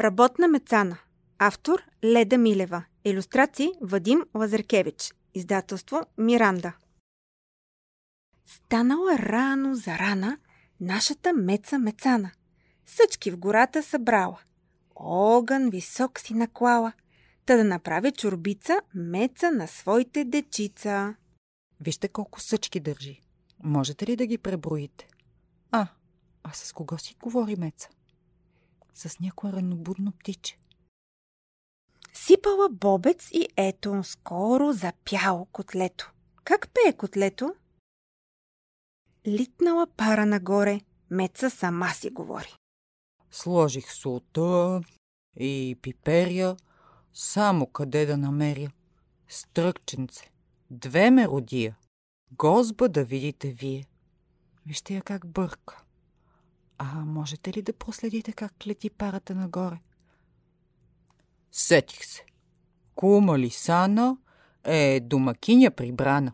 Работна мецана. Автор Леда Милева. Илюстрации Вадим Лазаркевич. Издателство Миранда. Станала рано за рана нашата меца мецана. Съчки в гората събрала. Огън висок си наклала. Та да направи чурбица меца на своите дечица. Вижте колко съчки държи. Можете ли да ги преброите? А, а с кого си говори Меца? С някое ранобудно птиче. Сипала бобец и ето, скоро запяло котлето. Как пее котлето? Литнала пара нагоре, Меца сама си говори. Сложих солта и пиперия, само къде да намеря. Стръкченце, две меродия. Гозба да видите вие. Вижте я как бърка. А можете ли да проследите как лети парата нагоре? Сетих се. Кума Лисана е домакиня прибрана.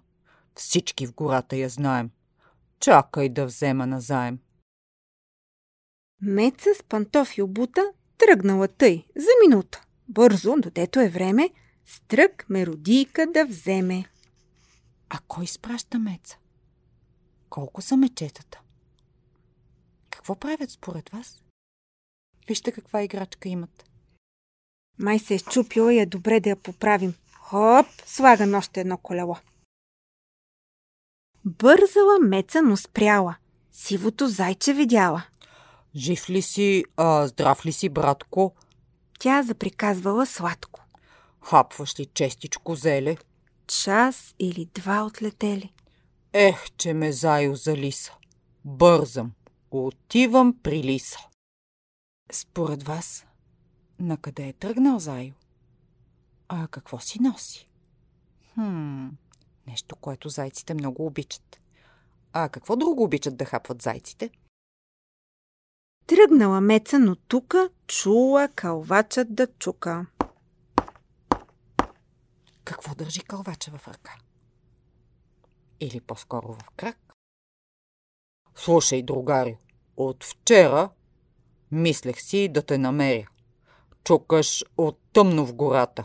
Всички в гората я знаем. Чакай да взема назаем. Меца с пантофи обута тръгнала тъй за минута. Бързо, додето е време, стрък меродийка да вземе. А кой изпраща меца? Колко са мечетата? Какво правят според вас? Вижте каква играчка имат. Май се е щупила и е добре да я поправим. Хоп, слагам още едно колело. Бързала меца, но спряла. Сивото зайче видяла. Жив ли си, а, здрав ли си, братко? Тя заприказвала сладко. Хапваш ли честичко зеле? Час или два отлетели. Ех, че ме заю за лиса. Бързам. Отивам при лиса. Според вас, на къде е тръгнал Зайо? А какво си носи? Хм, нещо, което зайците много обичат. А какво друго обичат да хапват зайците? Тръгнала меца, но тука чула калвачът да чука. Какво държи кълвача в ръка? Или по-скоро в крак? Слушай, другари, от вчера мислех си да те намеря. Чукаш от тъмно в гората.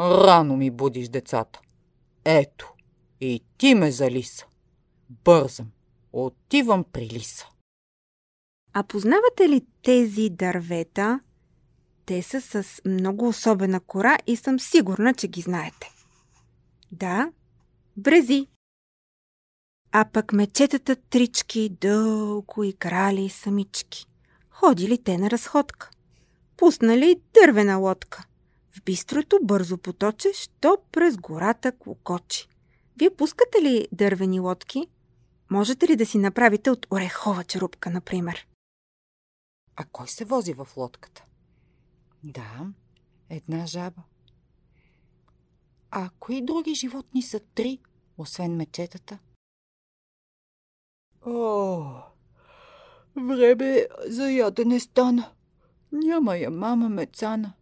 Рано ми будиш децата. Ето, и ти ме за лиса. Бързам. Отивам при лиса. А познавате ли тези дървета? Те са с много особена кора и съм сигурна, че ги знаете. Да, брези. А пък мечетата трички дълго и крали самички. Ходили те на разходка. Пуснали дървена лодка. В бистрото бързо поточе, що през гората клокочи. Вие пускате ли дървени лодки? Можете ли да си направите от орехова черупка, например? А кой се вози в лодката? Да, една жаба. А кои други животни са три, освен мечетата? О, време за ядене стана. Няма я мама мецана.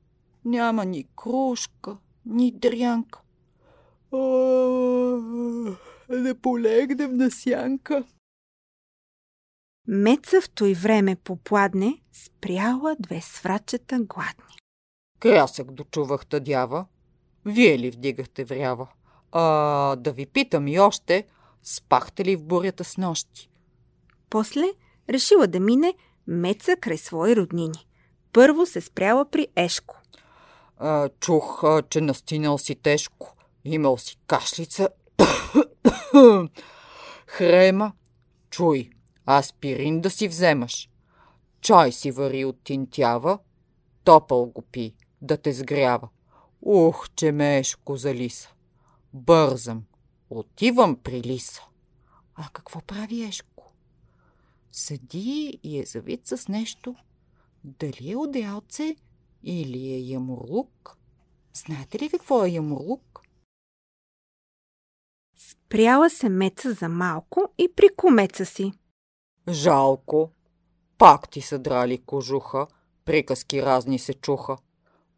Няма ни кружка, ни дрянка. О, да полегнем на сянка. Меца в той време попладне спряла две сврачета гладни. Крясък дочувах тъдява. Вие ли вдигахте врява? А, да ви питам и още, спахте ли в бурята с нощи? После решила да мине Меца край свои роднини. Първо се спряла при Ешко. А, чух, а, че настинал си тежко. Имал си кашлица. Хрема. Чуй, аспирин да си вземаш. Чай си вари от тинтява. Топъл го пи, да те сгрява. Ух, че ме ешко за лиса. Бързам. Отивам при лиса. А какво прави Ешко? Седи и е завит с нещо. Дали е одеялце или е ямурлук? Знаете ли какво е ямурлук? Спряла се Меца за малко и при кумеца си. Жалко. Пак ти са драли кожуха, приказки разни се чуха.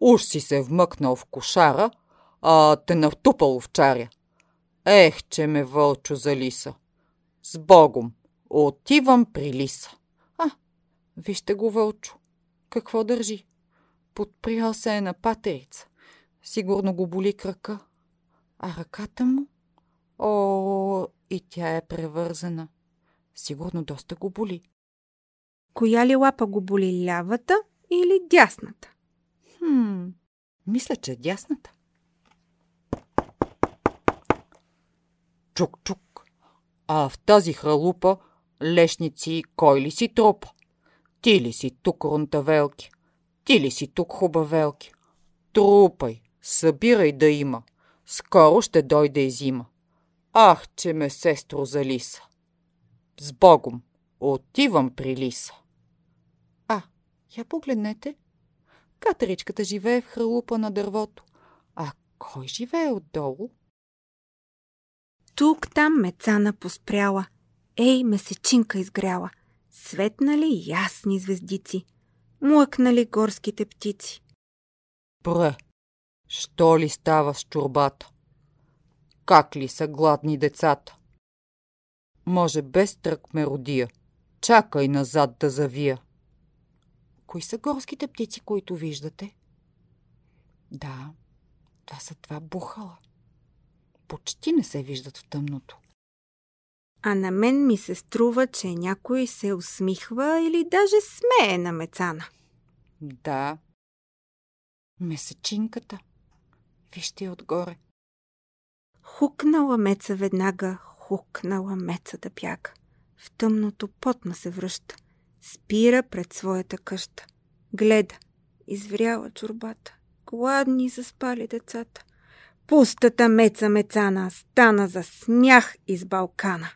Уж си се вмъкнал в кошара, а те натупал в чаря. Ех, че ме вълчо за лиса. С Богом, отивам при лиса. А, вижте го вълчо. Какво държи? Подпрял се е на патерица. Сигурно го боли крака. А ръката му? О, и тя е превързана. Сигурно доста го боли. Коя ли лапа го боли, лявата или дясната? Хм, мисля, че е дясната. Чук-чук. А в тази хралупа лешници кой ли си трупа? Ти ли си тук, рунтавелки? Ти ли си тук, хубавелки? Трупай, събирай да има. Скоро ще дойде и зима. Ах, че ме сестро за лиса. С Богом, отивам при лиса. А, я погледнете. Катеричката живее в хралупа на дървото. А кой живее отдолу? Тук там мецана поспряла. Ей, месечинка изгряла. Светнали ясни звездици. Млъкнали горските птици. Бре, що ли става с чурбата? Как ли са гладни децата? Може без трък ме родия. Чакай назад да завия. Кои са горските птици, които виждате? Да, това са два бухала. Почти не се виждат в тъмното. А на мен ми се струва, че някой се усмихва или даже смее на мецана. Да. Месечинката. Вижте я отгоре. Хукнала меца веднага, хукнала меца да бяга. В тъмното потна се връща. Спира пред своята къща. Гледа. Извряла чурбата. Гладни заспали децата. Пустата меца мецана стана за смях из Балкана.